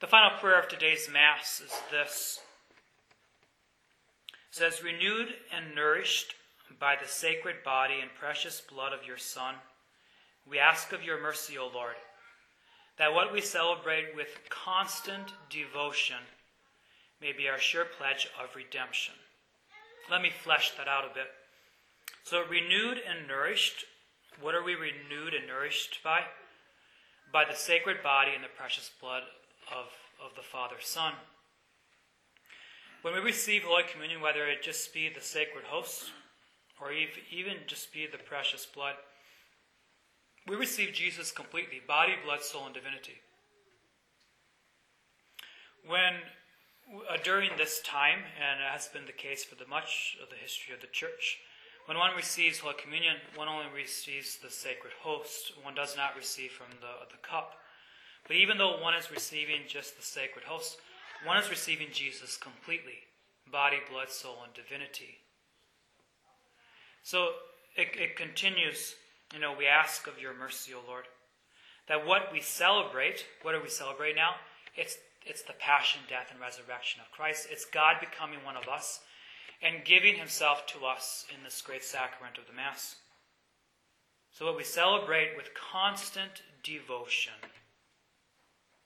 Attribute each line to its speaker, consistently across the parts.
Speaker 1: The final prayer of today's Mass is this. It says, Renewed and nourished by the sacred body and precious blood of your Son, we ask of your mercy, O Lord, that what we celebrate with constant devotion may be our sure pledge of redemption. Let me flesh that out a bit. So, renewed and nourished, what are we renewed and nourished by? By the sacred body and the precious blood of, of the Father Son. When we receive Holy Communion, whether it just be the sacred host or even just be the precious blood, we receive Jesus completely body, blood, soul, and divinity. When uh, during this time, and it has been the case for the much of the history of the church, when one receives Holy Communion, one only receives the sacred host. One does not receive from the, the cup. But even though one is receiving just the sacred host, one is receiving Jesus completely body, blood, soul, and divinity. So it, it continues, you know, we ask of your mercy, O Lord, that what we celebrate, what do we celebrate now? It's, it's the passion, death, and resurrection of Christ. It's God becoming one of us and giving himself to us in this great sacrament of the Mass. So, what we celebrate with constant devotion,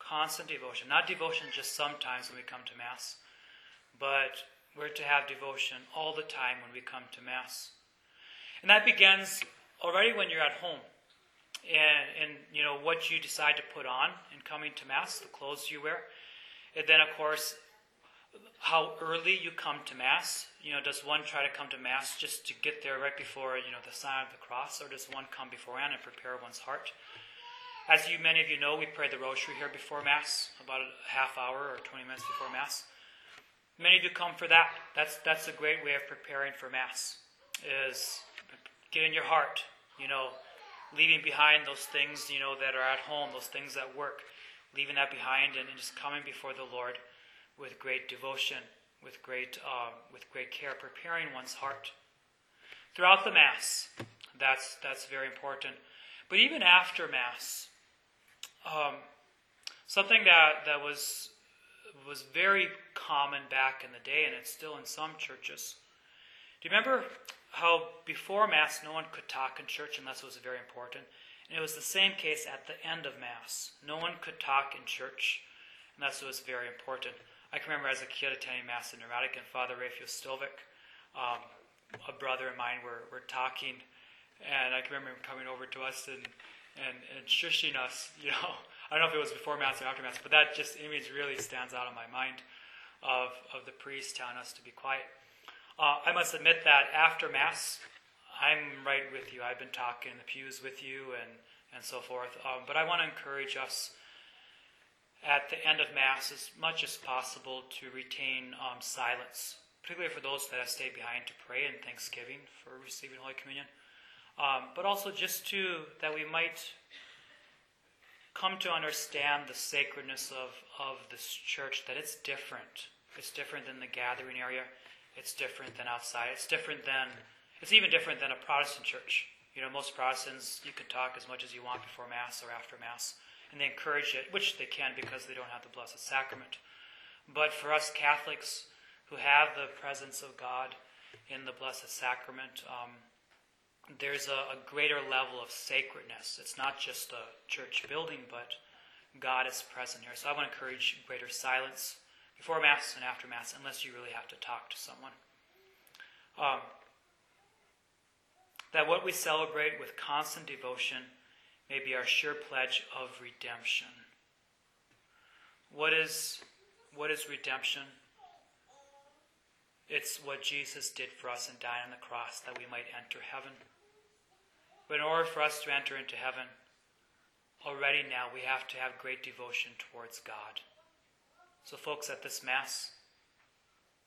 Speaker 1: constant devotion, not devotion just sometimes when we come to Mass, but we're to have devotion all the time when we come to Mass. And that begins already when you're at home. And, and you know what you decide to put on in coming to Mass, the clothes you wear. And then, of course, how early you come to Mass. You know, does one try to come to Mass just to get there right before, you know, the sign of the cross, or does one come beforehand and prepare one's heart? As you many of you know, we pray the rosary here before Mass, about a half hour or 20 minutes before Mass. Many of you come for that. That's, that's a great way of preparing for Mass, is get in your heart, you know, leaving behind those things, you know, that are at home, those things that work, leaving that behind and, and just coming before the Lord with great devotion, with great, uh, with great care, preparing one's heart. Throughout the Mass, that's, that's very important. But even after Mass, um, something that, that was, was very common back in the day, and it's still in some churches. Do you remember how before Mass no one could talk in church unless it was very important? And it was the same case at the end of Mass. No one could talk in church unless it was very important. I can remember as a kid attending Mass in Neumatic and Father Raphael Stovik, um, a brother of mine, were, were talking, and I can remember him coming over to us and, and, and shushing us, you know. I don't know if it was before Mass or after Mass, but that just image really stands out in my mind of, of the priest telling us to be quiet. Uh, I must admit that after Mass, I'm right with you. I've been talking in the pews with you and, and so forth. Um, but I want to encourage us at the end of Mass as much as possible to retain um, silence, particularly for those that have stayed behind to pray in thanksgiving for receiving Holy Communion. Um, but also just to that we might come to understand the sacredness of, of this church, that it's different. It's different than the gathering area. It's different than outside. It's different than, it's even different than a Protestant church. You know, most Protestants, you can talk as much as you want before Mass or after Mass and they encourage it, which they can because they don't have the Blessed Sacrament. But for us Catholics who have the presence of God in the Blessed Sacrament, um, there's a, a, greater level of sacredness. It's not just a church building, but God is present here. So I want to encourage greater silence before Mass and after Mass, unless you really have to talk to someone. Um, that what we celebrate with constant devotion may be our sure pledge of redemption. What is, what is redemption? It's what Jesus did for us and died on the cross that we might enter heaven. But in order for us to enter into heaven, already now we have to have great devotion towards God. So, folks, at this Mass,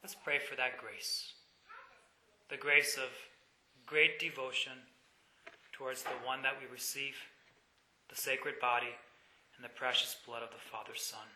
Speaker 1: let's pray for that grace the grace of great devotion towards the one that we receive the sacred body, and the precious blood of the Father's Son.